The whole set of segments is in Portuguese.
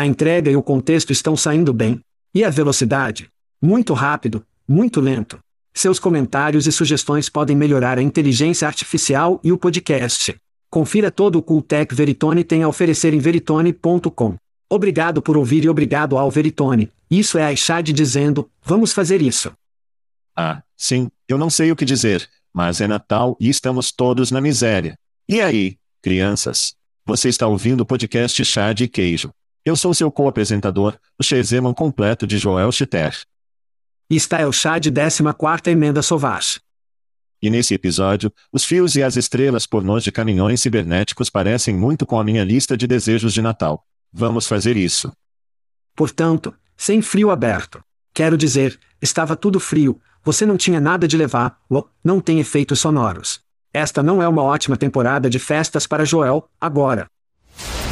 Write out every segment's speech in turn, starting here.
A entrega e o contexto estão saindo bem. E a velocidade? Muito rápido, muito lento. Seus comentários e sugestões podem melhorar a inteligência artificial e o podcast. Confira todo o Cooltech Veritone tem a oferecer em veritone.com. Obrigado por ouvir e obrigado ao Veritone. Isso é a Ishad dizendo: vamos fazer isso. Ah, sim, eu não sei o que dizer, mas é Natal e estamos todos na miséria. E aí, crianças? Você está ouvindo o podcast Chá de Queijo. Eu sou seu co-apresentador, o Shezeman completo de Joel Chitter. E está é o chá de 14 emenda Sauvage. E nesse episódio, os fios e as estrelas pornôs de caminhões cibernéticos parecem muito com a minha lista de desejos de Natal. Vamos fazer isso. Portanto, sem frio aberto. Quero dizer, estava tudo frio, você não tinha nada de levar, oh, não tem efeitos sonoros. Esta não é uma ótima temporada de festas para Joel, agora.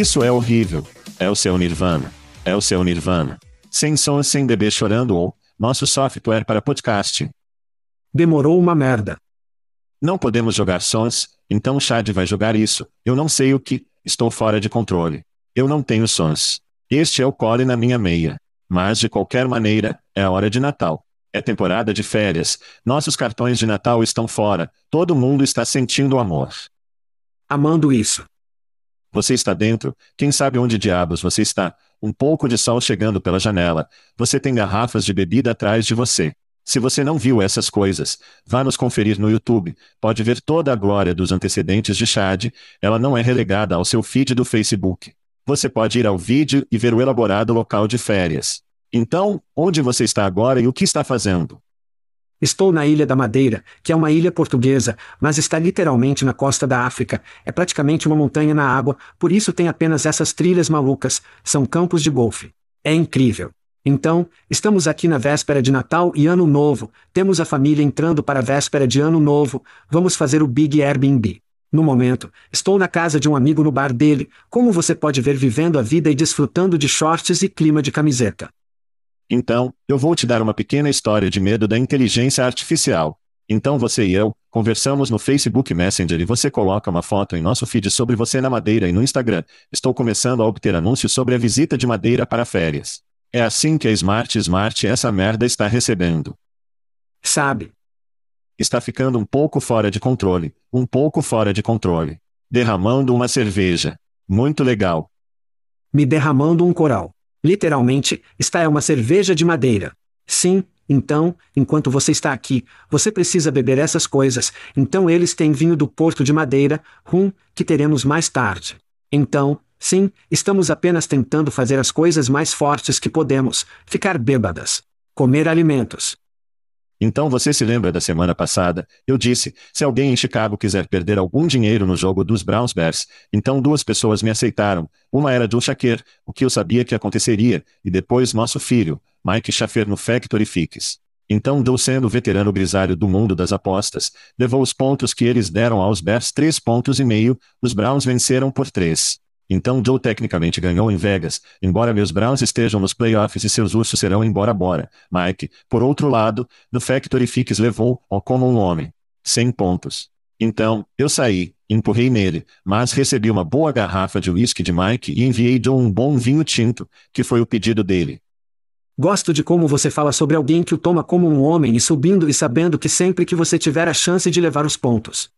Isso é horrível. É o seu Nirvana. É o seu Nirvana. Sem som, sem bebê chorando ou nosso software para podcast. Demorou uma merda. Não podemos jogar sons, então o Chad vai jogar isso. Eu não sei o que, estou fora de controle. Eu não tenho sons. Este é o core na minha meia. Mas de qualquer maneira, é a hora de Natal. É temporada de férias. Nossos cartões de Natal estão fora. Todo mundo está sentindo amor. Amando isso. Você está dentro, quem sabe onde diabos você está? Um pouco de sol chegando pela janela. Você tem garrafas de bebida atrás de você. Se você não viu essas coisas, vá nos conferir no YouTube. Pode ver toda a glória dos antecedentes de Chad. Ela não é relegada ao seu feed do Facebook. Você pode ir ao vídeo e ver o elaborado local de férias. Então, onde você está agora e o que está fazendo? Estou na Ilha da Madeira, que é uma ilha portuguesa, mas está literalmente na costa da África. É praticamente uma montanha na água, por isso tem apenas essas trilhas malucas. São campos de golfe. É incrível. Então, estamos aqui na véspera de Natal e Ano Novo. Temos a família entrando para a véspera de Ano Novo. Vamos fazer o Big Airbnb. No momento, estou na casa de um amigo no bar dele, como você pode ver vivendo a vida e desfrutando de shorts e clima de camiseta. Então, eu vou te dar uma pequena história de medo da inteligência artificial. Então você e eu, conversamos no Facebook Messenger e você coloca uma foto em nosso feed sobre você na Madeira e no Instagram. Estou começando a obter anúncios sobre a visita de Madeira para férias. É assim que a Smart Smart essa merda está recebendo. Sabe? Está ficando um pouco fora de controle, um pouco fora de controle. Derramando uma cerveja. Muito legal. Me derramando um coral. Literalmente, está é uma cerveja de madeira. Sim, então, enquanto você está aqui, você precisa beber essas coisas. Então eles têm vinho do Porto de Madeira, rum, que teremos mais tarde. Então, Sim, estamos apenas tentando fazer as coisas mais fortes que podemos, ficar bêbadas. Comer alimentos. Então você se lembra da semana passada? Eu disse: se alguém em Chicago quiser perder algum dinheiro no jogo dos Browns Bears, então duas pessoas me aceitaram. Uma era Joe Shaker, o que eu sabia que aconteceria, e depois nosso filho, Mike Schaffer no Factory Fix. Então Joe sendo veterano grisalho do mundo das apostas, levou os pontos que eles deram aos Bears três pontos e meio, os Browns venceram por três. Então Joe tecnicamente ganhou em Vegas, embora meus Browns estejam nos playoffs e seus ursos serão embora bora. Mike, por outro lado, no Factory Fix levou, ó como um homem. 100 pontos. Então, eu saí, empurrei nele, mas recebi uma boa garrafa de whisky de Mike e enviei Joe um bom vinho tinto, que foi o pedido dele. Gosto de como você fala sobre alguém que o toma como um homem e subindo e sabendo que sempre que você tiver a chance de levar os pontos.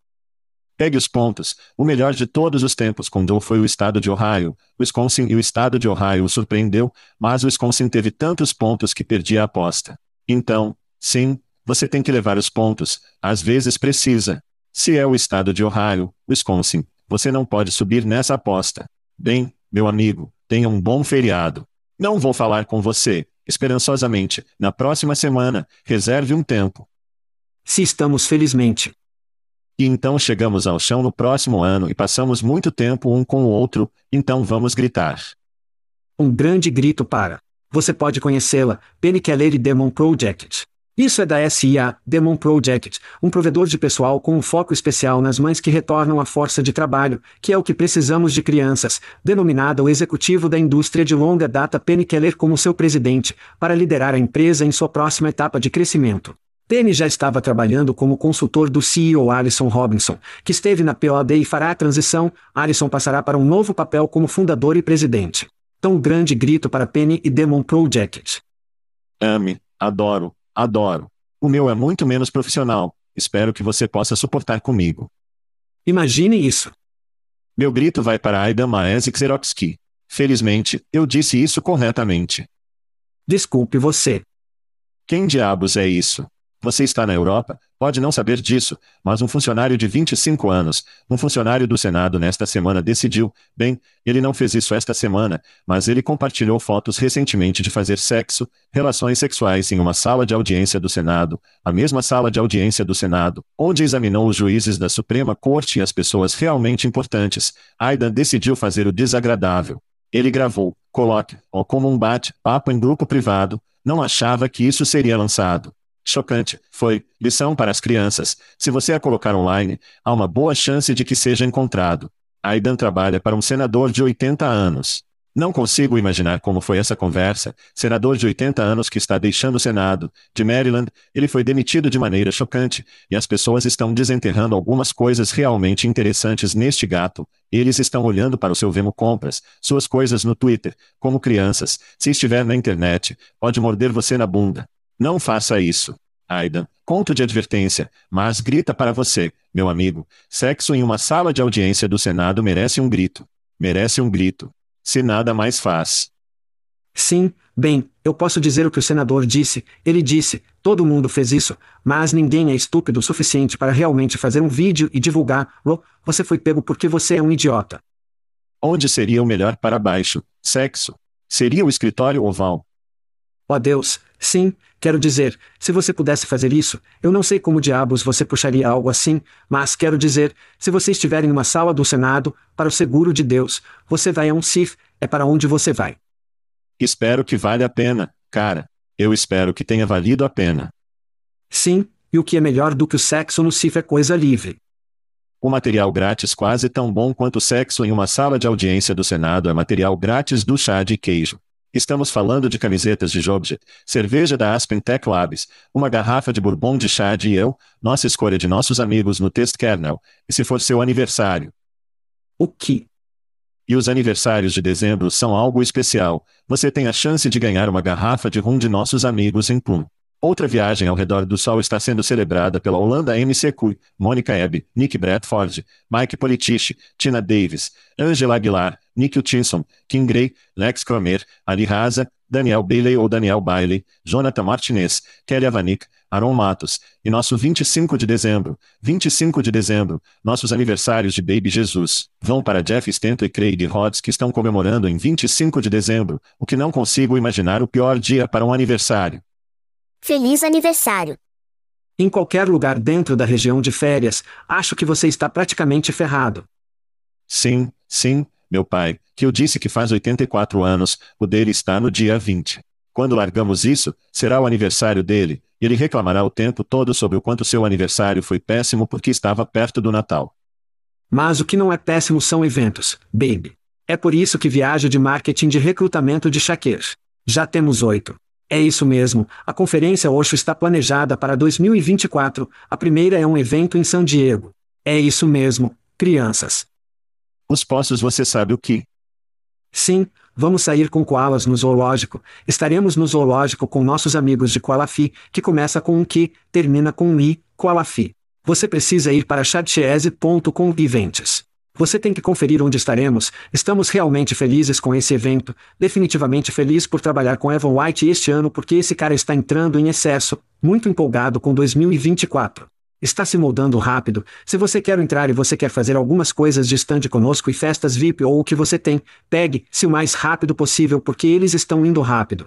Pegue os pontos. O melhor de todos os tempos com Joe foi o estado de Ohio. Wisconsin e o estado de Ohio o surpreendeu, mas Wisconsin teve tantos pontos que perdi a aposta. Então, sim, você tem que levar os pontos, às vezes precisa. Se é o estado de Ohio, Wisconsin, você não pode subir nessa aposta. Bem, meu amigo, tenha um bom feriado. Não vou falar com você, esperançosamente, na próxima semana, reserve um tempo. Se estamos felizmente. E então chegamos ao chão no próximo ano e passamos muito tempo um com o outro, então vamos gritar. Um grande grito para. Você pode conhecê-la, Penny Keller e Demon Project. Isso é da SIA, Demon Project, um provedor de pessoal com um foco especial nas mães que retornam à força de trabalho, que é o que precisamos de crianças, denominada o executivo da indústria de longa data Penny Keller como seu presidente, para liderar a empresa em sua próxima etapa de crescimento. Penny já estava trabalhando como consultor do CEO Alison Robinson, que esteve na POD e fará a transição. Alison passará para um novo papel como fundador e presidente. Tão grande grito para Penny e Demon Project. Ame, adoro, adoro. O meu é muito menos profissional. Espero que você possa suportar comigo. Imagine isso. Meu grito vai para Aidan Maesik Xeroxki. Felizmente, eu disse isso corretamente. Desculpe você. Quem diabos é isso? Você está na Europa? Pode não saber disso, mas um funcionário de 25 anos, um funcionário do Senado nesta semana decidiu, bem, ele não fez isso esta semana, mas ele compartilhou fotos recentemente de fazer sexo, relações sexuais em uma sala de audiência do Senado, a mesma sala de audiência do Senado, onde examinou os juízes da Suprema Corte e as pessoas realmente importantes. Aidan decidiu fazer o desagradável. Ele gravou, coloque, ou como um bate-papo em grupo privado, não achava que isso seria lançado. Chocante, foi, lição para as crianças. Se você a colocar online, há uma boa chance de que seja encontrado. Aidan trabalha para um senador de 80 anos. Não consigo imaginar como foi essa conversa. Senador de 80 anos que está deixando o Senado, de Maryland, ele foi demitido de maneira chocante, e as pessoas estão desenterrando algumas coisas realmente interessantes neste gato. Eles estão olhando para o seu Vemo Compras, suas coisas no Twitter, como crianças. Se estiver na internet, pode morder você na bunda. Não faça isso. Aidan, conto de advertência, mas grita para você, meu amigo. Sexo em uma sala de audiência do Senado merece um grito. Merece um grito. Se nada mais faz. Sim, bem, eu posso dizer o que o senador disse. Ele disse: todo mundo fez isso, mas ninguém é estúpido o suficiente para realmente fazer um vídeo e divulgar. Oh, você foi pego porque você é um idiota. Onde seria o melhor para baixo? Sexo. Seria o escritório oval. Ó oh Deus, sim, Quero dizer, se você pudesse fazer isso, eu não sei como diabos você puxaria algo assim, mas quero dizer, se você estiver em uma sala do Senado, para o seguro de Deus, você vai a um CIF, é para onde você vai. Espero que valha a pena, cara. Eu espero que tenha valido a pena. Sim, e o que é melhor do que o sexo no CIF é coisa livre. O material grátis quase tão bom quanto o sexo em uma sala de audiência do Senado é material grátis do chá de queijo. Estamos falando de camisetas de Jobjet, cerveja da Aspen Tech Labs, uma garrafa de bourbon de chá de eu, nossa escolha de nossos amigos no Test Kernel, e se for seu aniversário. O que? E os aniversários de dezembro são algo especial. Você tem a chance de ganhar uma garrafa de rum de nossos amigos em Plum. Outra viagem ao redor do Sol está sendo celebrada pela Holanda MCQ, Monica Ebb, Nick Bradford, Mike Politici, Tina Davis, Angela Aguilar, Nick Hutchinson, Kim Gray, Lex Cromer, Ali Raza, Daniel Bailey ou Daniel Bailey, Jonathan Martinez, Kelly Avanik, Aaron Matos, e nosso 25 de dezembro, 25 de dezembro, nossos aniversários de Baby Jesus, vão para Jeff Stento e Craig Rhodes que estão comemorando em 25 de dezembro, o que não consigo imaginar o pior dia para um aniversário. Feliz aniversário! Em qualquer lugar dentro da região de férias, acho que você está praticamente ferrado. Sim, sim, meu pai, que eu disse que faz 84 anos, o dele está no dia 20. Quando largamos isso, será o aniversário dele, e ele reclamará o tempo todo sobre o quanto seu aniversário foi péssimo porque estava perto do Natal. Mas o que não é péssimo são eventos, baby. É por isso que viajo de marketing de recrutamento de Shakir. Já temos oito. É isso mesmo, a conferência Osho está planejada para 2024, a primeira é um evento em San Diego. É isso mesmo, crianças. Os poços você sabe o que? Sim, vamos sair com koalas no zoológico. Estaremos no zoológico com nossos amigos de Koalafi, que começa com um Q, termina com um I, Koalafi. Você precisa ir para chatchese.com events. Você tem que conferir onde estaremos. Estamos realmente felizes com esse evento. Definitivamente feliz por trabalhar com Evan White este ano porque esse cara está entrando em excesso. Muito empolgado com 2024. Está se moldando rápido. Se você quer entrar e você quer fazer algumas coisas de stand conosco e festas VIP ou o que você tem, pegue-se o mais rápido possível porque eles estão indo rápido.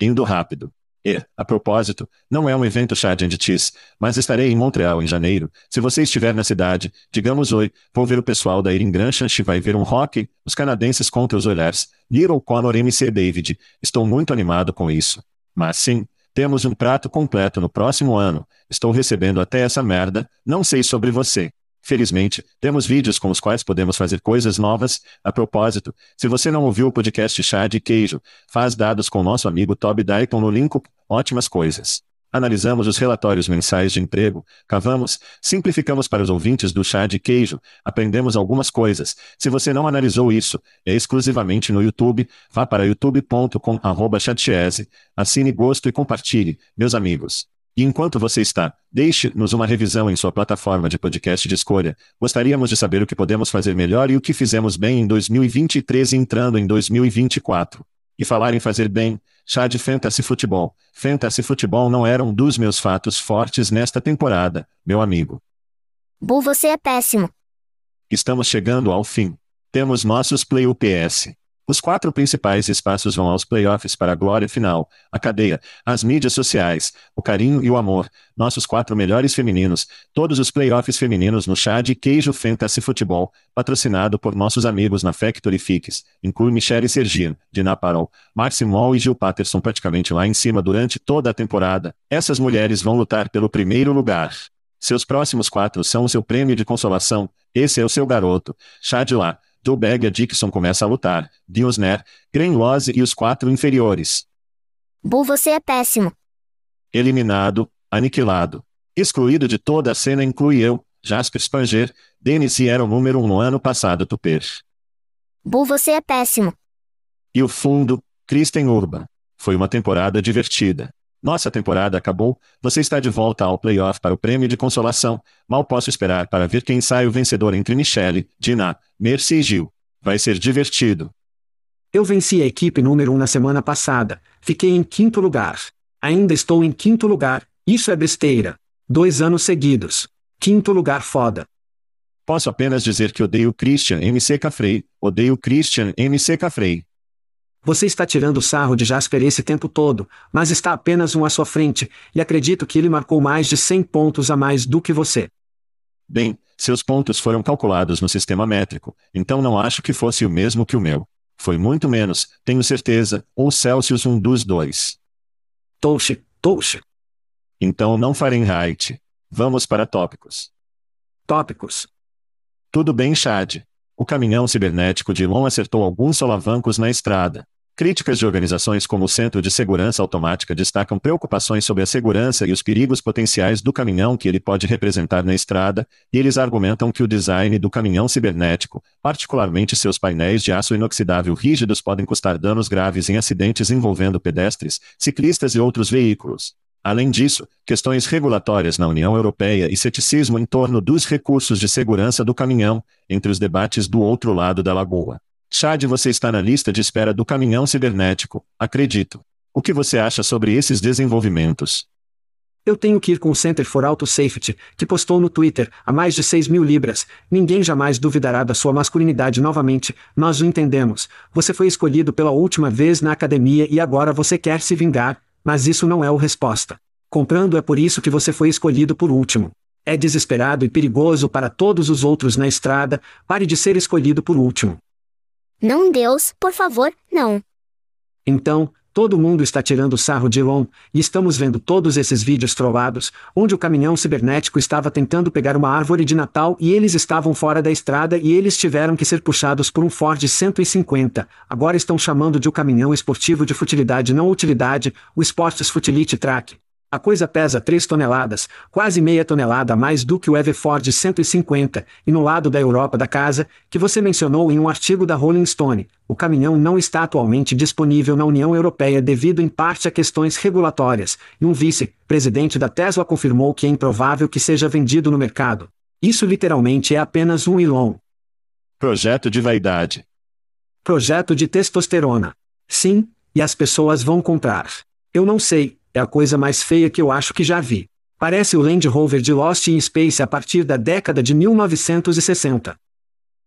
Indo rápido. E, a propósito, não é um evento Chad and Cheese, mas estarei em Montreal em janeiro. Se você estiver na cidade, digamos oi, vou ver o pessoal da Erin Granchant vai ver um hockey, os canadenses contra os Oilers, Little Connor MC David. Estou muito animado com isso. Mas sim, temos um prato completo no próximo ano. Estou recebendo até essa merda, não sei sobre você. Felizmente, temos vídeos com os quais podemos fazer coisas novas. A propósito, se você não ouviu o podcast Chá de Queijo, faz dados com nosso amigo Toby Dayton no link. Ótimas coisas. Analisamos os relatórios mensais de emprego, cavamos, simplificamos para os ouvintes do chá de queijo, aprendemos algumas coisas. Se você não analisou isso, é exclusivamente no YouTube, vá para youtube.com assine gosto e compartilhe, meus amigos. E enquanto você está, deixe-nos uma revisão em sua plataforma de podcast de escolha. Gostaríamos de saber o que podemos fazer melhor e o que fizemos bem em 2023 e entrando em 2024. E falar em fazer bem, chá de Fantasy Futebol. Fantasy Futebol não era um dos meus fatos fortes nesta temporada, meu amigo. Bu, você é péssimo. Estamos chegando ao fim. Temos nossos Play UPS. Os quatro principais espaços vão aos playoffs para a glória final, a cadeia, as mídias sociais, o carinho e o amor, nossos quatro melhores femininos, todos os playoffs femininos no chá de queijo Fantasy Futebol, patrocinado por nossos amigos na Factory Fix, inclui Michelle Sergino, Dina Parol, Marcy Moll e Gil Patterson praticamente lá em cima durante toda a temporada. Essas mulheres vão lutar pelo primeiro lugar. Seus próximos quatro são o seu prêmio de consolação, esse é o seu garoto, chá de lá. Dolberg e Dixon começa a lutar. Diosner, Grenlose e os quatro inferiores. Bu, você é péssimo. Eliminado, aniquilado. Excluído de toda a cena inclui eu, Jasper Spanger, Dennis e era o número um no ano passado Tupper. Bu, você é péssimo. E o fundo, Kristen Urban. Foi uma temporada divertida. Nossa temporada acabou, você está de volta ao playoff para o prêmio de consolação. Mal posso esperar para ver quem sai o vencedor entre Michelle, Dina, Mercy e Gil. Vai ser divertido. Eu venci a equipe número 1 um na semana passada. Fiquei em quinto lugar. Ainda estou em quinto lugar. Isso é besteira. Dois anos seguidos. Quinto lugar foda. Posso apenas dizer que odeio Christian MC Cafrey. Odeio Christian MC Cafrey. Você está tirando sarro de Jasper esse tempo todo, mas está apenas um à sua frente, e acredito que ele marcou mais de 100 pontos a mais do que você. Bem, seus pontos foram calculados no sistema métrico, então não acho que fosse o mesmo que o meu. Foi muito menos, tenho certeza, ou Celsius um dos dois. Touche, touche. Então não Fahrenheit. Vamos para tópicos. Tópicos. Tudo bem, Chad. O caminhão cibernético de Elon acertou alguns solavancos na estrada. Críticas de organizações como o Centro de Segurança Automática destacam preocupações sobre a segurança e os perigos potenciais do caminhão que ele pode representar na estrada, e eles argumentam que o design do caminhão cibernético, particularmente seus painéis de aço inoxidável rígidos, podem custar danos graves em acidentes envolvendo pedestres, ciclistas e outros veículos. Além disso, questões regulatórias na União Europeia e ceticismo em torno dos recursos de segurança do caminhão, entre os debates do outro lado da lagoa. Chad, você está na lista de espera do caminhão cibernético, acredito. O que você acha sobre esses desenvolvimentos? Eu tenho que ir com o Center for Auto Safety, que postou no Twitter, a mais de 6 mil libras. Ninguém jamais duvidará da sua masculinidade novamente, nós o entendemos. Você foi escolhido pela última vez na academia e agora você quer se vingar, mas isso não é o resposta. Comprando é por isso que você foi escolhido por último. É desesperado e perigoso para todos os outros na estrada, pare de ser escolhido por último. Não, Deus, por favor, não. Então, Todo mundo está tirando sarro de Elon, e estamos vendo todos esses vídeos trollados, onde o caminhão cibernético estava tentando pegar uma árvore de Natal e eles estavam fora da estrada e eles tiveram que ser puxados por um Ford 150. Agora estão chamando de o caminhão esportivo de futilidade não utilidade, o Sports Futility Track. A coisa pesa 3 toneladas, quase meia tonelada a mais do que o Everford 150, e no lado da Europa da casa, que você mencionou em um artigo da Rolling Stone, o caminhão não está atualmente disponível na União Europeia devido em parte a questões regulatórias, e um vice-presidente da Tesla confirmou que é improvável que seja vendido no mercado. Isso literalmente é apenas um Elon. Projeto de vaidade. Projeto de testosterona. Sim, e as pessoas vão comprar. Eu não sei, é a coisa mais feia que eu acho que já vi. Parece o Land Rover de Lost in Space a partir da década de 1960.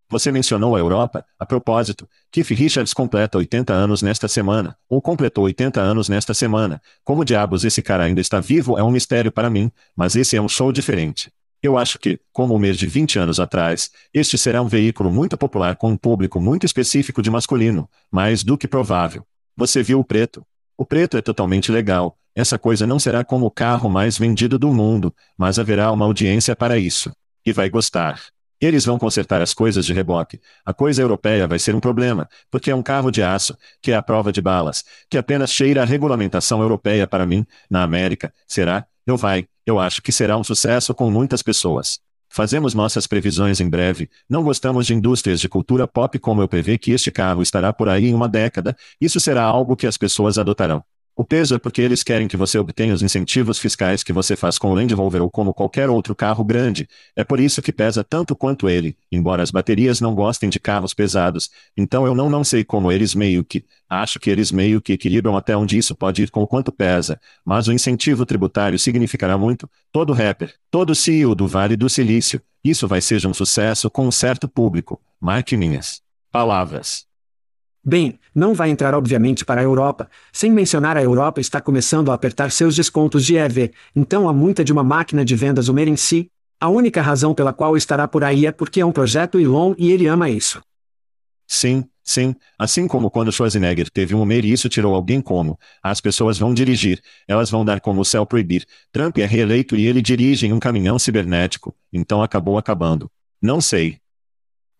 Você mencionou a Europa, a propósito, Keith Richards completa 80 anos nesta semana, ou completou 80 anos nesta semana. Como diabos esse cara ainda está vivo é um mistério para mim, mas esse é um show diferente. Eu acho que, como o mês de 20 anos atrás, este será um veículo muito popular com um público muito específico de masculino, mais do que provável. Você viu o preto? O preto é totalmente legal, essa coisa não será como o carro mais vendido do mundo, mas haverá uma audiência para isso. E vai gostar. Eles vão consertar as coisas de reboque. A coisa europeia vai ser um problema, porque é um carro de aço, que é a prova de balas, que apenas cheira a regulamentação europeia para mim, na América, será? Eu vai, eu acho que será um sucesso com muitas pessoas. Fazemos nossas previsões em breve. Não gostamos de indústrias de cultura pop como eu prevê que este carro estará por aí em uma década. Isso será algo que as pessoas adotarão. O peso é porque eles querem que você obtenha os incentivos fiscais que você faz com o Land Rover ou como qualquer outro carro grande. É por isso que pesa tanto quanto ele, embora as baterias não gostem de carros pesados. Então eu não não sei como eles meio que, acho que eles meio que equilibram até onde isso pode ir com o quanto pesa, mas o incentivo tributário significará muito. Todo rapper, todo CEO do Vale do Silício, isso vai ser um sucesso com um certo público. Marque minhas palavras. Bem, não vai entrar obviamente para a Europa, sem mencionar a Europa está começando a apertar seus descontos de EV, então há muita de uma máquina de vendas Umer em si. A única razão pela qual estará por aí é porque é um projeto Elon e ele ama isso. Sim, sim, assim como quando Schwarzenegger teve um Umer e isso tirou alguém como, as pessoas vão dirigir, elas vão dar como o céu proibir, Trump é reeleito e ele dirige em um caminhão cibernético, então acabou acabando. Não sei,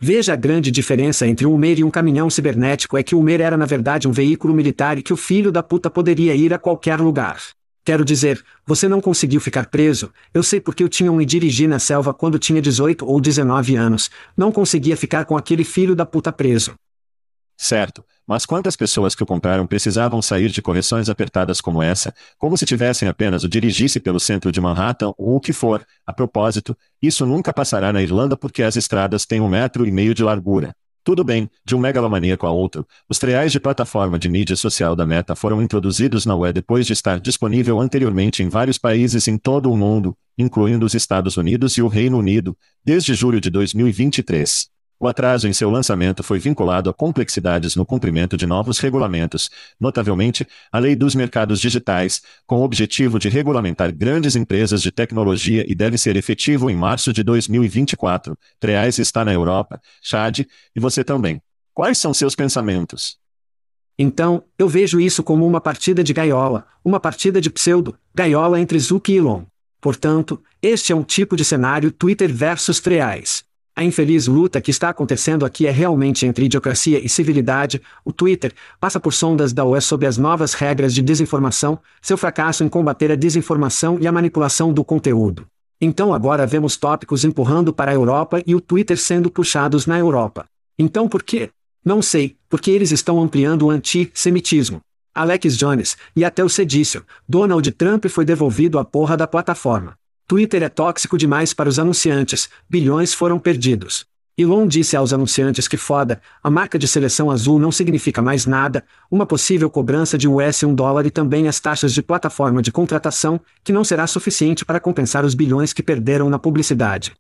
Veja a grande diferença entre um Umer e um caminhão cibernético é que o Umer era na verdade um veículo militar e que o filho da puta poderia ir a qualquer lugar. Quero dizer, você não conseguiu ficar preso, eu sei porque eu tinha um e dirigi na selva quando tinha 18 ou 19 anos, não conseguia ficar com aquele filho da puta preso. Certo, mas quantas pessoas que o compraram precisavam sair de correções apertadas como essa, como se tivessem apenas o dirigisse pelo centro de Manhattan ou o que for. A propósito, isso nunca passará na Irlanda porque as estradas têm um metro e meio de largura. Tudo bem, de um megalomaníaco a outro, os triais de plataforma de mídia social da Meta foram introduzidos na web depois de estar disponível anteriormente em vários países em todo o mundo, incluindo os Estados Unidos e o Reino Unido, desde julho de 2023. O atraso em seu lançamento foi vinculado a complexidades no cumprimento de novos regulamentos, notavelmente, a Lei dos Mercados Digitais, com o objetivo de regulamentar grandes empresas de tecnologia e deve ser efetivo em março de 2024. Treais está na Europa, Chad, e você também. Quais são seus pensamentos? Então, eu vejo isso como uma partida de gaiola, uma partida de pseudo, gaiola entre Zuck e Elon. Portanto, este é um tipo de cenário Twitter versus Treais. A infeliz luta que está acontecendo aqui é realmente entre idiocracia e civilidade. O Twitter passa por sondas da UE sobre as novas regras de desinformação, seu fracasso em combater a desinformação e a manipulação do conteúdo. Então agora vemos tópicos empurrando para a Europa e o Twitter sendo puxados na Europa. Então por quê? Não sei, porque eles estão ampliando o antissemitismo. Alex Jones, e até o sedício, Donald Trump foi devolvido à porra da plataforma. Twitter é tóxico demais para os anunciantes, bilhões foram perdidos. Elon disse aos anunciantes que foda, a marca de seleção azul não significa mais nada, uma possível cobrança de US 1 dólar e também as taxas de plataforma de contratação, que não será suficiente para compensar os bilhões que perderam na publicidade.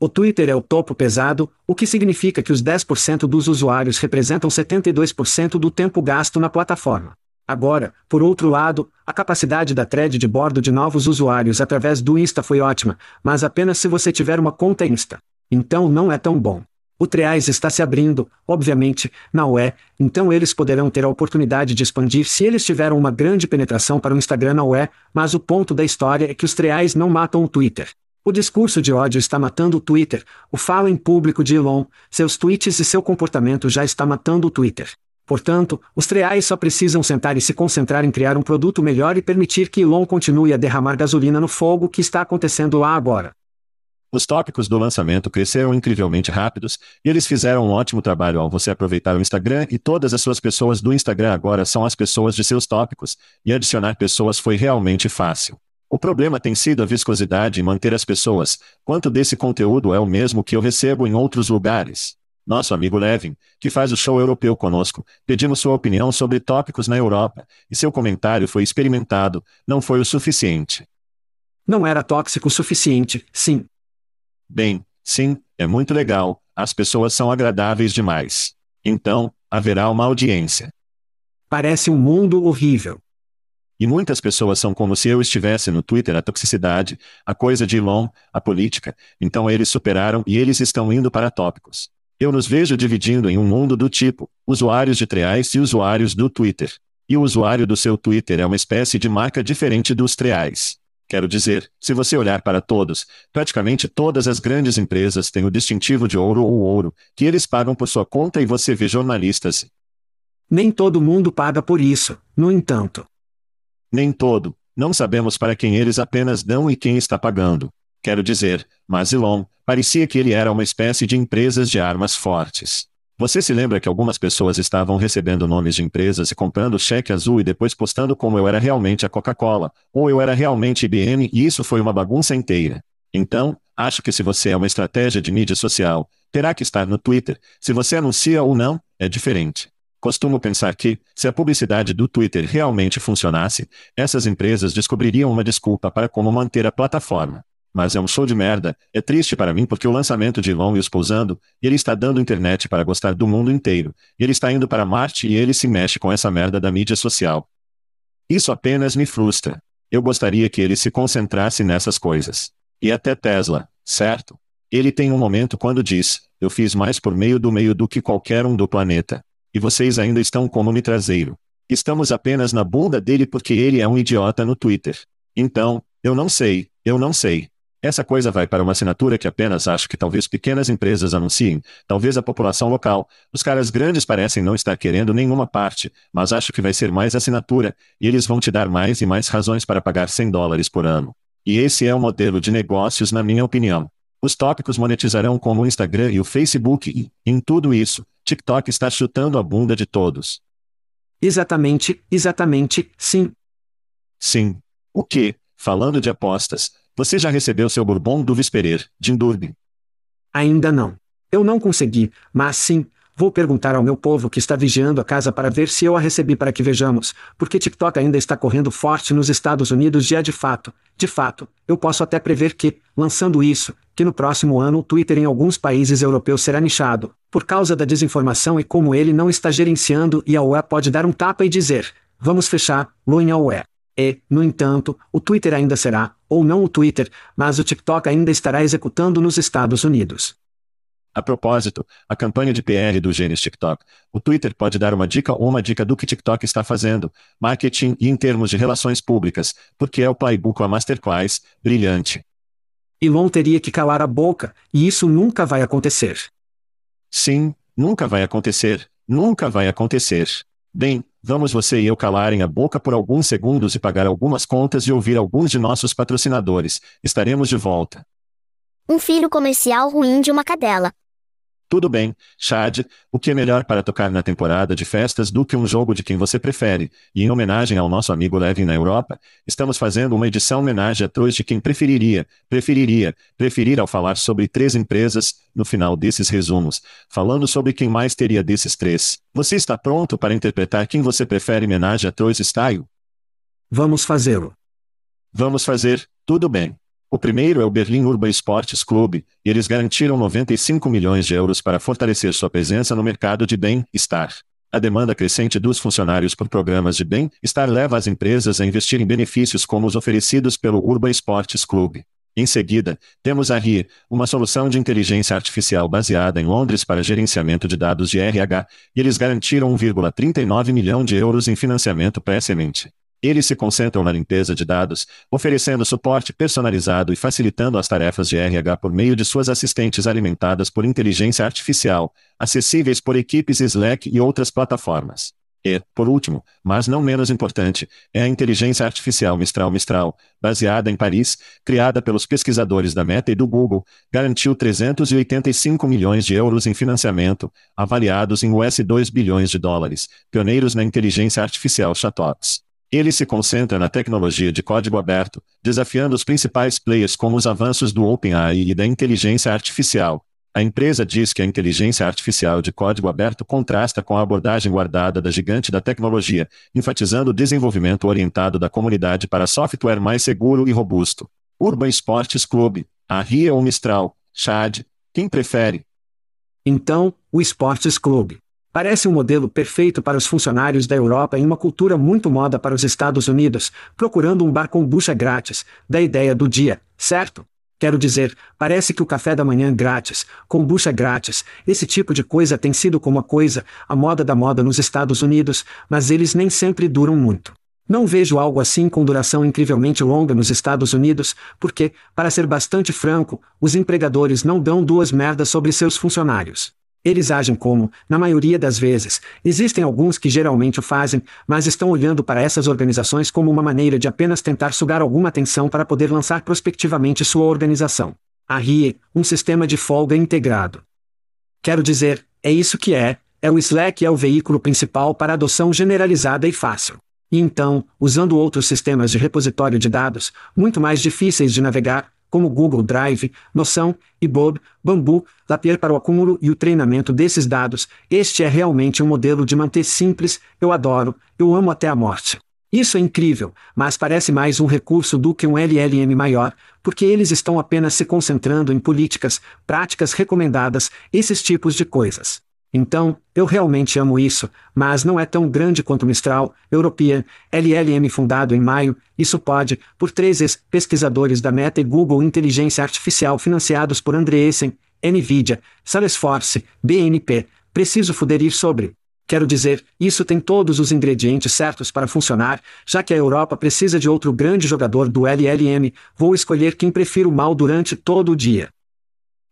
O Twitter é o topo pesado, o que significa que os 10% dos usuários representam 72% do tempo gasto na plataforma. Agora, por outro lado, a capacidade da thread de bordo de novos usuários através do Insta foi ótima, mas apenas se você tiver uma conta Insta. Então não é tão bom. O Treais está se abrindo, obviamente, na UE, então eles poderão ter a oportunidade de expandir se eles tiveram uma grande penetração para o Instagram na UE, mas o ponto da história é que os Treais não matam o Twitter. O discurso de ódio está matando o Twitter, o fala em público de Elon, seus tweets e seu comportamento já está matando o Twitter. Portanto, os Treais só precisam sentar e se concentrar em criar um produto melhor e permitir que Elon continue a derramar gasolina no fogo que está acontecendo lá agora. Os tópicos do lançamento cresceram incrivelmente rápidos, e eles fizeram um ótimo trabalho ao você aproveitar o Instagram e todas as suas pessoas do Instagram agora são as pessoas de seus tópicos, e adicionar pessoas foi realmente fácil. O problema tem sido a viscosidade e manter as pessoas, quanto desse conteúdo é o mesmo que eu recebo em outros lugares. Nosso amigo Levin, que faz o show europeu conosco, pedimos sua opinião sobre tópicos na Europa, e seu comentário foi experimentado, não foi o suficiente. Não era tóxico o suficiente, sim. Bem, sim, é muito legal, as pessoas são agradáveis demais. Então, haverá uma audiência. Parece um mundo horrível. E muitas pessoas são como se eu estivesse no Twitter a toxicidade, a coisa de Elon, a política, então eles superaram e eles estão indo para tópicos. Eu nos vejo dividindo em um mundo do tipo, usuários de Treais e usuários do Twitter. E o usuário do seu Twitter é uma espécie de marca diferente dos Treais. Quero dizer, se você olhar para todos, praticamente todas as grandes empresas têm o distintivo de ouro ou ouro, que eles pagam por sua conta e você vê jornalistas. Nem todo mundo paga por isso, no entanto. Nem todo. Não sabemos para quem eles apenas dão e quem está pagando. Quero dizer, mas Elon, parecia que ele era uma espécie de empresas de armas fortes. Você se lembra que algumas pessoas estavam recebendo nomes de empresas e comprando cheque azul e depois postando como eu era realmente a Coca-Cola, ou eu era realmente IBM e isso foi uma bagunça inteira. Então, acho que se você é uma estratégia de mídia social, terá que estar no Twitter. Se você anuncia ou não, é diferente. Costumo pensar que, se a publicidade do Twitter realmente funcionasse, essas empresas descobririam uma desculpa para como manter a plataforma. Mas é um show de merda. É triste para mim porque o lançamento de Elon e os pousando, ele está dando internet para gostar do mundo inteiro. Ele está indo para Marte e ele se mexe com essa merda da mídia social. Isso apenas me frustra. Eu gostaria que ele se concentrasse nessas coisas. E até Tesla, certo? Ele tem um momento quando diz: Eu fiz mais por meio do meio do que qualquer um do planeta. E vocês ainda estão como me traseiro. Estamos apenas na bunda dele porque ele é um idiota no Twitter. Então, eu não sei, eu não sei. Essa coisa vai para uma assinatura que apenas acho que talvez pequenas empresas anunciem, talvez a população local. Os caras grandes parecem não estar querendo nenhuma parte, mas acho que vai ser mais assinatura, e eles vão te dar mais e mais razões para pagar 100 dólares por ano. E esse é o modelo de negócios, na minha opinião. Os tópicos monetizarão como o Instagram e o Facebook, e, em tudo isso, TikTok está chutando a bunda de todos. Exatamente, exatamente, sim. Sim. O que, falando de apostas, você já recebeu seu bourbon do Visperer, de Indurbe? Ainda não. Eu não consegui, mas sim, vou perguntar ao meu povo que está vigiando a casa para ver se eu a recebi para que vejamos, porque TikTok ainda está correndo forte nos Estados Unidos e é de fato, de fato, eu posso até prever que, lançando isso, que no próximo ano o Twitter em alguns países europeus será nichado, por causa da desinformação e como ele não está gerenciando e a UE pode dar um tapa e dizer, vamos fechar, Luin a UE. E, no entanto, o Twitter ainda será, ou não o Twitter, mas o TikTok ainda estará executando nos Estados Unidos. A propósito, a campanha de PR do Gênios TikTok. O Twitter pode dar uma dica ou uma dica do que TikTok está fazendo, marketing e em termos de relações públicas, porque é o playbook a masterclass, brilhante. Elon teria que calar a boca, e isso nunca vai acontecer. Sim, nunca vai acontecer, nunca vai acontecer. Bem, vamos você e eu calarem a boca por alguns segundos e pagar algumas contas e ouvir alguns de nossos patrocinadores. Estaremos de volta. Um filho comercial ruim de uma cadela. Tudo bem, Chad, o que é melhor para tocar na temporada de festas do que um jogo de quem você prefere? E em homenagem ao nosso amigo Levin na Europa, estamos fazendo uma edição homenagem a dois de quem preferiria, preferiria, preferir ao falar sobre três empresas, no final desses resumos, falando sobre quem mais teria desses três. Você está pronto para interpretar quem você prefere homenagem a Troyes Style? Vamos fazê-lo. Vamos fazer, tudo bem. O primeiro é o Berlin Urban Sports Club, e eles garantiram 95 milhões de euros para fortalecer sua presença no mercado de bem-estar. A demanda crescente dos funcionários por programas de bem-estar leva as empresas a investir em benefícios como os oferecidos pelo Urban Sports Club. Em seguida, temos a RIE, uma solução de inteligência artificial baseada em Londres para gerenciamento de dados de RH, e eles garantiram 1,39 milhão de euros em financiamento pré-semente. Eles se concentram na limpeza de dados, oferecendo suporte personalizado e facilitando as tarefas de RH por meio de suas assistentes alimentadas por inteligência artificial, acessíveis por equipes Slack e outras plataformas. E, por último, mas não menos importante, é a inteligência artificial Mistral Mistral, baseada em Paris, criada pelos pesquisadores da Meta e do Google, garantiu 385 milhões de euros em financiamento, avaliados em US 2 bilhões de dólares, pioneiros na inteligência artificial chatbots. Ele se concentra na tecnologia de código aberto, desafiando os principais players com os avanços do OpenAI e da inteligência artificial. A empresa diz que a inteligência artificial de código aberto contrasta com a abordagem guardada da gigante da tecnologia, enfatizando o desenvolvimento orientado da comunidade para software mais seguro e robusto. Urban Sports Club, a RIA ou Mistral, Chad, quem prefere? Então, o Sports Club. Parece um modelo perfeito para os funcionários da Europa em uma cultura muito moda para os Estados Unidos, procurando um bar com bucha grátis, da ideia do dia, certo? Quero dizer, parece que o café da manhã grátis, com bucha grátis, esse tipo de coisa tem sido como a coisa, a moda da moda nos Estados Unidos, mas eles nem sempre duram muito. Não vejo algo assim com duração incrivelmente longa nos Estados Unidos, porque, para ser bastante franco, os empregadores não dão duas merdas sobre seus funcionários. Eles agem como, na maioria das vezes, existem alguns que geralmente o fazem, mas estão olhando para essas organizações como uma maneira de apenas tentar sugar alguma atenção para poder lançar prospectivamente sua organização. A RIE, um sistema de folga integrado. Quero dizer, é isso que é, é o Slack é o veículo principal para adoção generalizada e fácil. E então, usando outros sistemas de repositório de dados, muito mais difíceis de navegar, como Google Drive, Noção, Bob, Bamboo, Zapier para o acúmulo e o treinamento desses dados, este é realmente um modelo de manter simples, eu adoro, eu amo até a morte. Isso é incrível, mas parece mais um recurso do que um LLM maior, porque eles estão apenas se concentrando em políticas, práticas recomendadas, esses tipos de coisas. Então, eu realmente amo isso, mas não é tão grande quanto Mistral, European, LLM fundado em maio, isso pode, por três ex-pesquisadores da Meta e Google Inteligência Artificial financiados por Andreessen, NVIDIA, Salesforce, BNP, preciso fuderir sobre. Quero dizer, isso tem todos os ingredientes certos para funcionar, já que a Europa precisa de outro grande jogador do LLM, vou escolher quem prefiro mal durante todo o dia.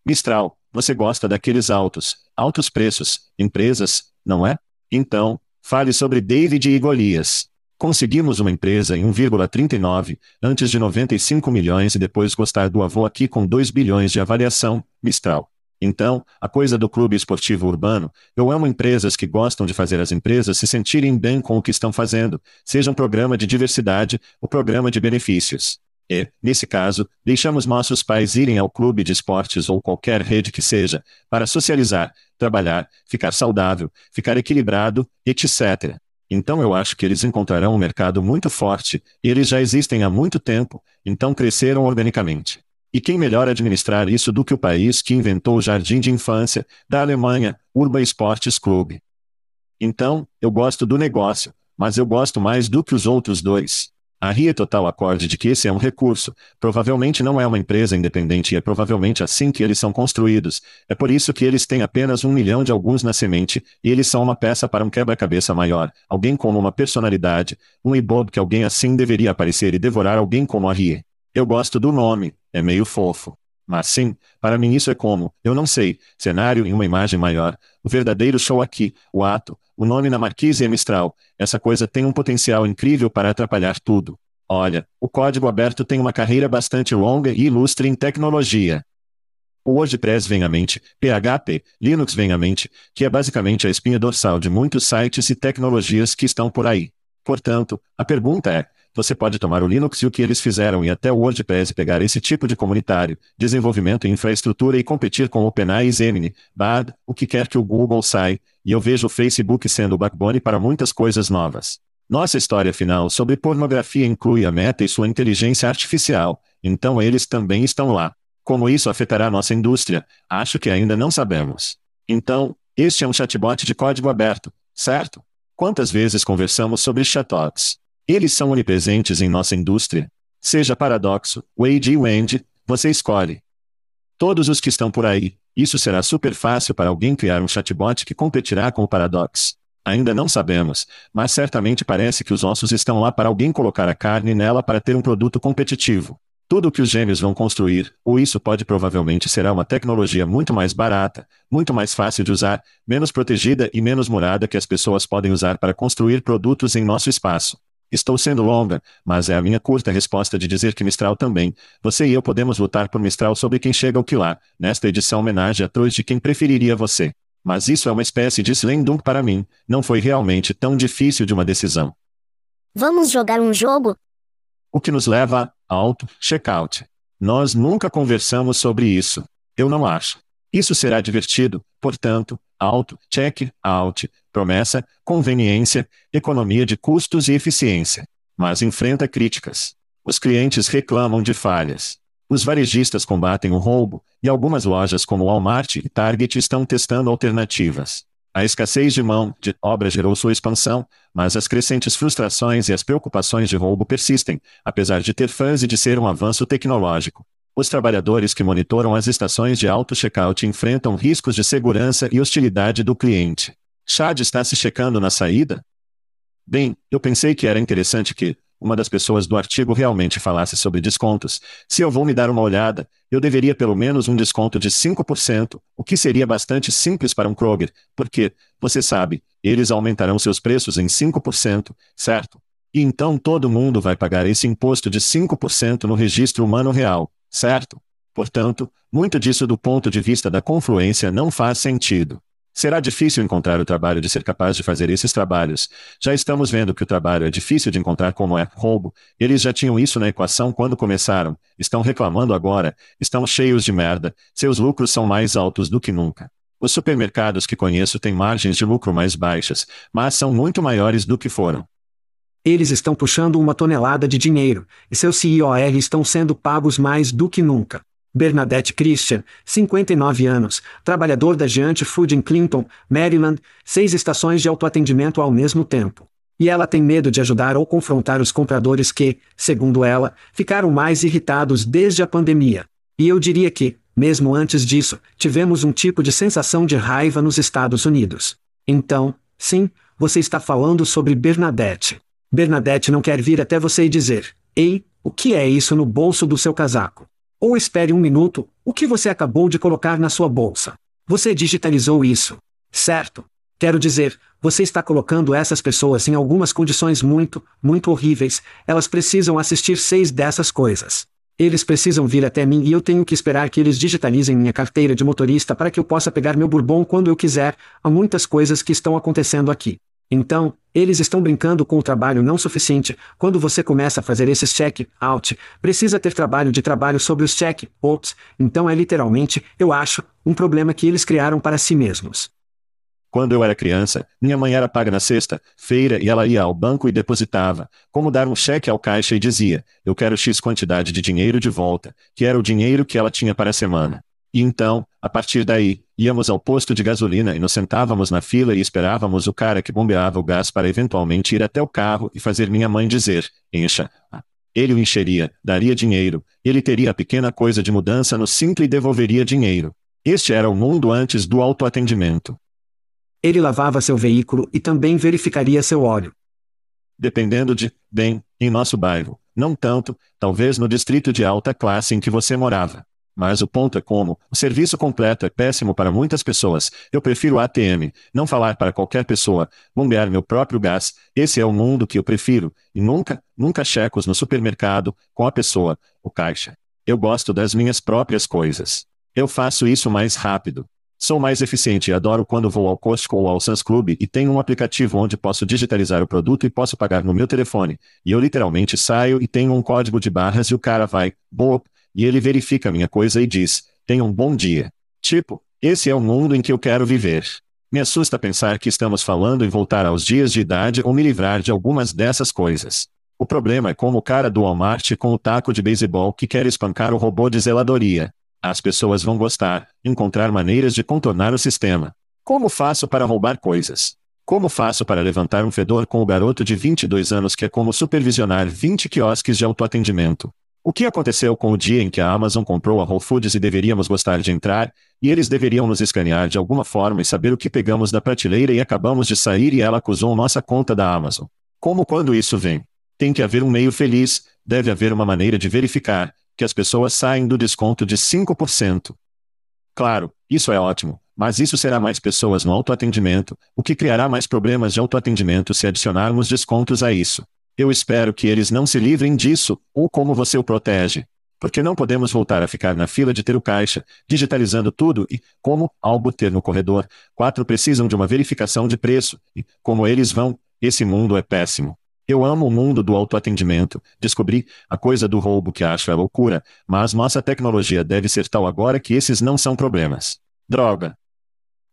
Mistral, você gosta daqueles altos, altos preços, empresas, não é? Então, fale sobre David e Golias. Conseguimos uma empresa em 1,39, antes de 95 milhões e depois gostar do avô aqui com 2 bilhões de avaliação, Mistral. Então, a coisa do clube esportivo urbano, eu amo empresas que gostam de fazer as empresas se sentirem bem com o que estão fazendo, seja um programa de diversidade ou programa de benefícios. E, nesse caso, deixamos nossos pais irem ao clube de esportes ou qualquer rede que seja, para socializar, trabalhar, ficar saudável, ficar equilibrado, etc. Então eu acho que eles encontrarão um mercado muito forte, e eles já existem há muito tempo, então cresceram organicamente. E quem melhor administrar isso do que o país que inventou o jardim de infância, da Alemanha, Urban Sports Club? Então, eu gosto do negócio, mas eu gosto mais do que os outros dois. A RIA Total acorde de que esse é um recurso, provavelmente não é uma empresa independente e é provavelmente assim que eles são construídos. É por isso que eles têm apenas um milhão de alguns na semente, e eles são uma peça para um quebra-cabeça maior, alguém como uma personalidade, um ibob que alguém assim deveria aparecer e devorar alguém como a RIE. Eu gosto do nome, é meio fofo. Mas sim, para mim isso é como, eu não sei, cenário em uma imagem maior, o verdadeiro show aqui, o ato, o nome na marquise é Mistral, essa coisa tem um potencial incrível para atrapalhar tudo. Olha, o código aberto tem uma carreira bastante longa e ilustre em tecnologia. O WordPress vem à mente, PHP, Linux vem à mente, que é basicamente a espinha dorsal de muitos sites e tecnologias que estão por aí. Portanto, a pergunta é: você pode tomar o Linux e o que eles fizeram e até o WordPress pegar esse tipo de comunitário, desenvolvimento e infraestrutura e competir com OpenAI, Gemini, Bard, o que quer que o Google sai, e eu vejo o Facebook sendo o backbone para muitas coisas novas. Nossa história final sobre pornografia inclui a Meta e sua inteligência artificial, então eles também estão lá. Como isso afetará nossa indústria? Acho que ainda não sabemos. Então, este é um chatbot de código aberto, certo? Quantas vezes conversamos sobre chatbots? Eles são onipresentes em nossa indústria. Seja Paradoxo, Wade e Wendy, você escolhe. Todos os que estão por aí, isso será super fácil para alguém criar um chatbot que competirá com o Paradox. Ainda não sabemos, mas certamente parece que os ossos estão lá para alguém colocar a carne nela para ter um produto competitivo. Tudo o que os gêmeos vão construir, ou isso pode provavelmente será uma tecnologia muito mais barata, muito mais fácil de usar, menos protegida e menos morada que as pessoas podem usar para construir produtos em nosso espaço. Estou sendo longa, mas é a minha curta resposta de dizer que Mistral também. Você e eu podemos lutar por Mistral sobre quem chega ao que lá, nesta edição homenagem a dois de quem preferiria você. Mas isso é uma espécie de slam dunk para mim, não foi realmente tão difícil de uma decisão. Vamos jogar um jogo? O que nos leva a auto-checkout. Nós nunca conversamos sobre isso. Eu não acho. Isso será divertido, portanto, auto-check-out, promessa, conveniência, economia de custos e eficiência. Mas enfrenta críticas. Os clientes reclamam de falhas. Os varejistas combatem o roubo, e algumas lojas como Walmart e Target estão testando alternativas. A escassez de mão de obra gerou sua expansão, mas as crescentes frustrações e as preocupações de roubo persistem, apesar de ter fãs e de ser um avanço tecnológico. Os trabalhadores que monitoram as estações de auto-checkout enfrentam riscos de segurança e hostilidade do cliente. Chad está se checando na saída? Bem, eu pensei que era interessante que, uma das pessoas do artigo realmente falasse sobre descontos. Se eu vou me dar uma olhada, eu deveria pelo menos um desconto de 5%, o que seria bastante simples para um Kroger, porque, você sabe, eles aumentarão seus preços em 5%, certo? E então todo mundo vai pagar esse imposto de 5% no registro humano real, certo? Portanto, muito disso do ponto de vista da confluência não faz sentido. Será difícil encontrar o trabalho de ser capaz de fazer esses trabalhos. Já estamos vendo que o trabalho é difícil de encontrar como é roubo. Eles já tinham isso na equação quando começaram. Estão reclamando agora. Estão cheios de merda. Seus lucros são mais altos do que nunca. Os supermercados que conheço têm margens de lucro mais baixas, mas são muito maiores do que foram. Eles estão puxando uma tonelada de dinheiro, e seus CIOR estão sendo pagos mais do que nunca. Bernadette Christian, 59 anos, trabalhador da Giant Food em Clinton, Maryland, seis estações de autoatendimento ao mesmo tempo. E ela tem medo de ajudar ou confrontar os compradores que, segundo ela, ficaram mais irritados desde a pandemia. E eu diria que, mesmo antes disso, tivemos um tipo de sensação de raiva nos Estados Unidos. Então, sim, você está falando sobre Bernadette. Bernadette não quer vir até você e dizer: Ei, o que é isso no bolso do seu casaco? Ou espere um minuto, o que você acabou de colocar na sua bolsa? Você digitalizou isso. Certo? Quero dizer, você está colocando essas pessoas em algumas condições muito, muito horríveis, elas precisam assistir seis dessas coisas. Eles precisam vir até mim e eu tenho que esperar que eles digitalizem minha carteira de motorista para que eu possa pegar meu bourbon quando eu quiser. Há muitas coisas que estão acontecendo aqui. Então, eles estão brincando com o trabalho não suficiente. Quando você começa a fazer esses check-out, precisa ter trabalho de trabalho sobre os check-outs. Então é literalmente, eu acho, um problema que eles criaram para si mesmos. Quando eu era criança, minha mãe era paga na sexta, feira e ela ia ao banco e depositava, como dar um cheque ao caixa e dizia, eu quero X quantidade de dinheiro de volta, que era o dinheiro que ela tinha para a semana. E então, a partir daí, íamos ao posto de gasolina e nos sentávamos na fila e esperávamos o cara que bombeava o gás para eventualmente ir até o carro e fazer minha mãe dizer: encha. Ele o encheria, daria dinheiro, ele teria a pequena coisa de mudança no simples e devolveria dinheiro. Este era o mundo antes do autoatendimento. Ele lavava seu veículo e também verificaria seu óleo. Dependendo de, bem, em nosso bairro, não tanto, talvez no distrito de alta classe em que você morava. Mas o ponto é como, o serviço completo é péssimo para muitas pessoas. Eu prefiro ATM, não falar para qualquer pessoa, bombear meu próprio gás. Esse é o mundo que eu prefiro. E nunca, nunca checos no supermercado, com a pessoa, o caixa. Eu gosto das minhas próprias coisas. Eu faço isso mais rápido. Sou mais eficiente e adoro quando vou ao Costco ou ao Sam's Club e tenho um aplicativo onde posso digitalizar o produto e posso pagar no meu telefone. E eu literalmente saio e tenho um código de barras e o cara vai, boop, e ele verifica minha coisa e diz, tenha um bom dia. Tipo, esse é o mundo em que eu quero viver. Me assusta pensar que estamos falando em voltar aos dias de idade ou me livrar de algumas dessas coisas. O problema é como o cara do Walmart com o taco de beisebol que quer espancar o robô de zeladoria. As pessoas vão gostar, encontrar maneiras de contornar o sistema. Como faço para roubar coisas? Como faço para levantar um fedor com o garoto de 22 anos que é como supervisionar 20 quiosques de autoatendimento? O que aconteceu com o dia em que a Amazon comprou a Whole Foods e deveríamos gostar de entrar, e eles deveriam nos escanear de alguma forma e saber o que pegamos da prateleira e acabamos de sair e ela acusou nossa conta da Amazon? Como quando isso vem? Tem que haver um meio feliz, deve haver uma maneira de verificar, que as pessoas saem do desconto de 5%. Claro, isso é ótimo, mas isso será mais pessoas no autoatendimento, o que criará mais problemas de autoatendimento se adicionarmos descontos a isso. Eu espero que eles não se livrem disso, ou como você o protege. Porque não podemos voltar a ficar na fila de ter o caixa, digitalizando tudo e, como, algo ter no corredor, quatro precisam de uma verificação de preço, e, como eles vão, esse mundo é péssimo. Eu amo o mundo do autoatendimento. Descobri a coisa do roubo que acho é loucura, mas nossa tecnologia deve ser tal agora que esses não são problemas. Droga.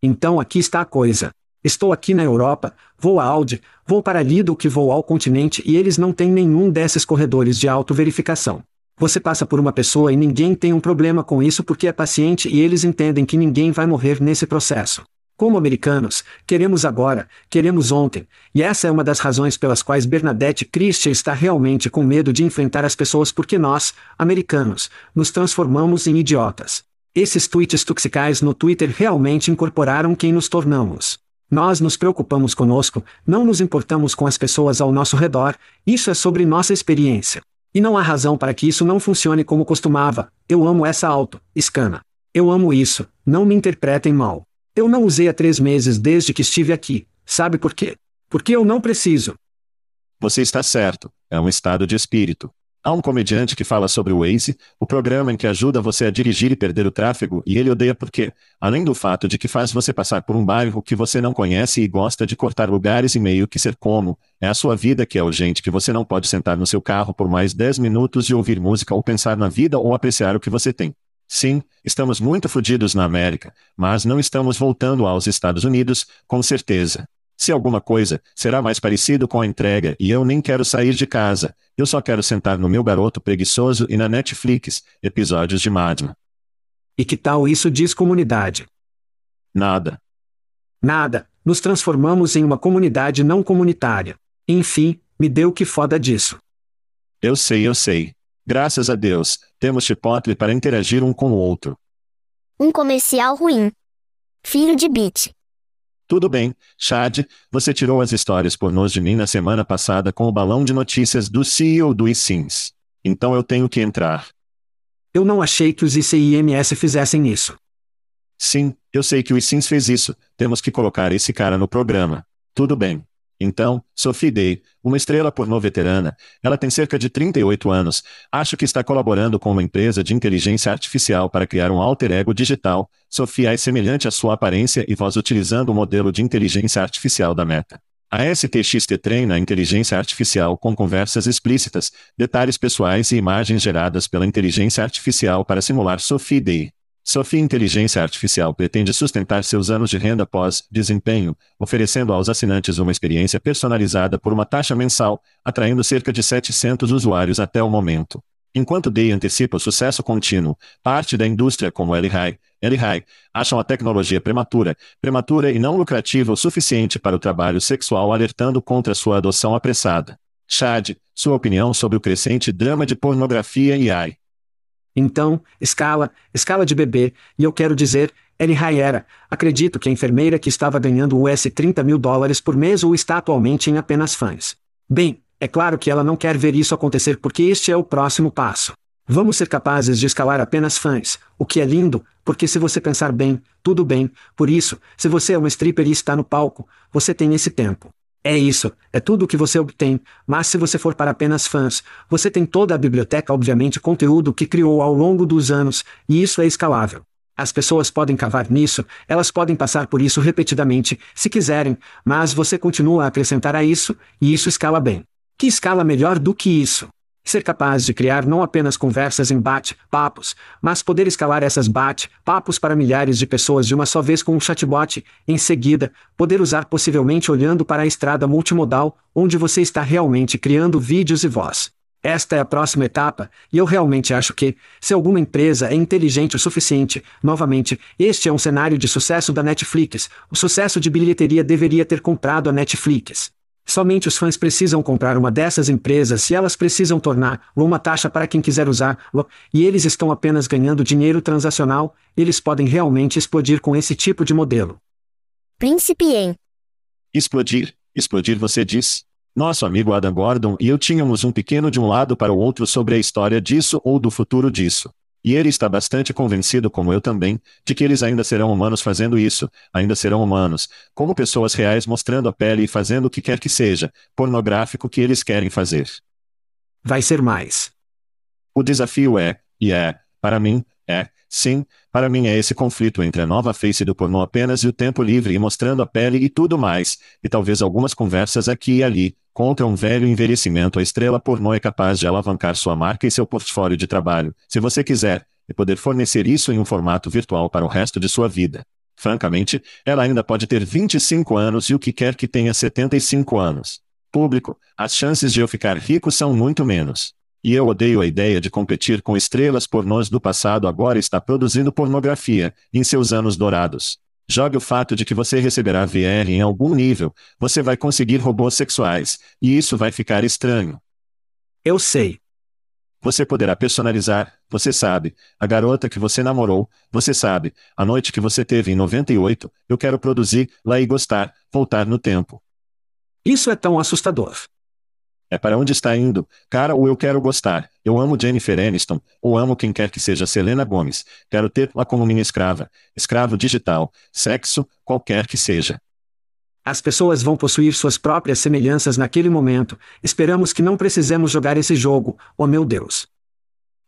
Então aqui está a coisa. Estou aqui na Europa, vou a Audi, vou para Lido que vou ao continente e eles não têm nenhum desses corredores de autoverificação. Você passa por uma pessoa e ninguém tem um problema com isso porque é paciente e eles entendem que ninguém vai morrer nesse processo. Como americanos, queremos agora, queremos ontem, e essa é uma das razões pelas quais Bernadette Christie está realmente com medo de enfrentar as pessoas porque nós, americanos, nos transformamos em idiotas. Esses tweets toxicais no Twitter realmente incorporaram quem nos tornamos. Nós nos preocupamos conosco, não nos importamos com as pessoas ao nosso redor, isso é sobre nossa experiência. E não há razão para que isso não funcione como costumava. Eu amo essa auto, escana. Eu amo isso, não me interpretem mal. Eu não usei há três meses desde que estive aqui. Sabe por quê? Porque eu não preciso. Você está certo. É um estado de espírito. Há um comediante que fala sobre o Waze, o programa em que ajuda você a dirigir e perder o tráfego, e ele odeia porque, além do fato de que faz você passar por um bairro que você não conhece e gosta de cortar lugares e meio que ser como, é a sua vida que é urgente que você não pode sentar no seu carro por mais 10 minutos e ouvir música ou pensar na vida ou apreciar o que você tem. Sim, estamos muito fodidos na América, mas não estamos voltando aos Estados Unidos, com certeza. Se alguma coisa, será mais parecido com a entrega e eu nem quero sair de casa. Eu só quero sentar no meu garoto preguiçoso e na Netflix, episódios de Madman. E que tal isso diz comunidade? Nada. Nada. Nos transformamos em uma comunidade não comunitária. Enfim, me deu que foda disso. Eu sei, eu sei. Graças a Deus, temos Chipotle para interagir um com o outro. Um comercial ruim. Filho de Beat. Tudo bem, Chad, você tirou as histórias pornôs de mim na semana passada com o balão de notícias do CEO do iSIMS. Então eu tenho que entrar. Eu não achei que os ICIMS fizessem isso. Sim, eu sei que o iSIMS fez isso. Temos que colocar esse cara no programa. Tudo bem. Então, Sophie Day, uma estrela pornô veterana, ela tem cerca de 38 anos, acho que está colaborando com uma empresa de inteligência artificial para criar um alter ego digital. Sophie é semelhante à sua aparência e voz utilizando o modelo de inteligência artificial da Meta. A STXT treina a inteligência artificial com conversas explícitas, detalhes pessoais e imagens geradas pela inteligência artificial para simular Sophie Day. Sophie Inteligência Artificial pretende sustentar seus anos de renda pós-desempenho, oferecendo aos assinantes uma experiência personalizada por uma taxa mensal, atraindo cerca de 700 usuários até o momento. Enquanto Day antecipa o sucesso contínuo, parte da indústria como Eli High, acham a tecnologia prematura, prematura e não lucrativa o suficiente para o trabalho sexual alertando contra sua adoção apressada. Chad, sua opinião sobre o crescente drama de pornografia e AI. Então, escala, escala de bebê, e eu quero dizer, Ellie Raera, acredito que a enfermeira que estava ganhando US 30 mil dólares por mês ou está atualmente em apenas fãs. Bem, é claro que ela não quer ver isso acontecer porque este é o próximo passo. Vamos ser capazes de escalar apenas fãs, o que é lindo, porque se você pensar bem, tudo bem, por isso, se você é uma stripper e está no palco, você tem esse tempo. É isso, é tudo o que você obtém, mas se você for para apenas fãs, você tem toda a biblioteca obviamente conteúdo que criou ao longo dos anos, e isso é escalável. As pessoas podem cavar nisso, elas podem passar por isso repetidamente, se quiserem, mas você continua a acrescentar a isso, e isso escala bem. Que escala melhor do que isso? Ser capaz de criar não apenas conversas em bate-papos, mas poder escalar essas bate-papos para milhares de pessoas de uma só vez com um chatbot, em seguida, poder usar possivelmente olhando para a estrada multimodal, onde você está realmente criando vídeos e voz. Esta é a próxima etapa, e eu realmente acho que, se alguma empresa é inteligente o suficiente, novamente, este é um cenário de sucesso da Netflix. O sucesso de bilheteria deveria ter comprado a Netflix. Somente os fãs precisam comprar uma dessas empresas e elas precisam tornar uma taxa para quem quiser usar, e eles estão apenas ganhando dinheiro transacional, eles podem realmente explodir com esse tipo de modelo. Príncipe em. Explodir, explodir você diz? Nosso amigo Adam Gordon e eu tínhamos um pequeno de um lado para o outro sobre a história disso ou do futuro disso. E ele está bastante convencido, como eu também, de que eles ainda serão humanos fazendo isso, ainda serão humanos, como pessoas reais mostrando a pele e fazendo o que quer que seja, pornográfico que eles querem fazer. Vai ser mais. O desafio é, e é, para mim, é, sim, para mim é esse conflito entre a nova face do pornô apenas e o tempo livre e mostrando a pele e tudo mais, e talvez algumas conversas aqui e ali, Contra um velho envelhecimento, a estrela pornô é capaz de alavancar sua marca e seu portfólio de trabalho, se você quiser, e poder fornecer isso em um formato virtual para o resto de sua vida. Francamente, ela ainda pode ter 25 anos e o que quer que tenha 75 anos. Público, as chances de eu ficar rico são muito menos. E eu odeio a ideia de competir com estrelas pornôs do passado agora está produzindo pornografia, em seus anos dourados. Jogue o fato de que você receberá VR em algum nível, você vai conseguir robôs sexuais, e isso vai ficar estranho. Eu sei. Você poderá personalizar, você sabe, a garota que você namorou, você sabe, a noite que você teve em 98, eu quero produzir, lá e gostar, voltar no tempo. Isso é tão assustador. É para onde está indo, cara ou eu quero gostar. Eu amo Jennifer Aniston, ou amo quem quer que seja Selena Gomes. Quero ter-la como minha escrava. Escravo digital, sexo, qualquer que seja. As pessoas vão possuir suas próprias semelhanças naquele momento. Esperamos que não precisemos jogar esse jogo, oh meu Deus.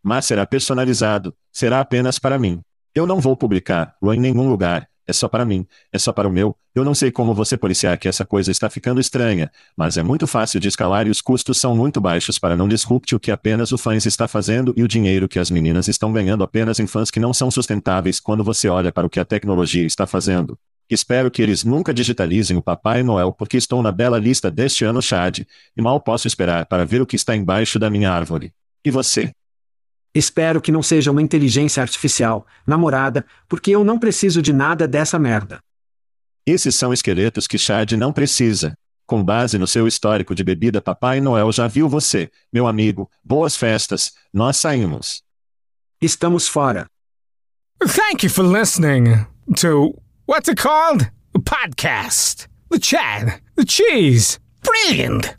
Mas será personalizado, será apenas para mim. Eu não vou publicar-o em nenhum lugar, é só para mim, é só para o meu. Eu não sei como você policiar que essa coisa está ficando estranha, mas é muito fácil de escalar e os custos são muito baixos para não disrupte o que apenas o fãs está fazendo e o dinheiro que as meninas estão ganhando apenas em fãs que não são sustentáveis quando você olha para o que a tecnologia está fazendo. Espero que eles nunca digitalizem o Papai Noel porque estou na bela lista deste ano Chad, e mal posso esperar para ver o que está embaixo da minha árvore. E você? Espero que não seja uma inteligência artificial, namorada, porque eu não preciso de nada dessa merda. Esses são esqueletos que Chad não precisa. Com base no seu histórico de bebida, Papai Noel já viu você, meu amigo. Boas festas. Nós saímos. Estamos fora. Thank you for listening to what's it called? A podcast. The Chad. The Cheese. Brilliant.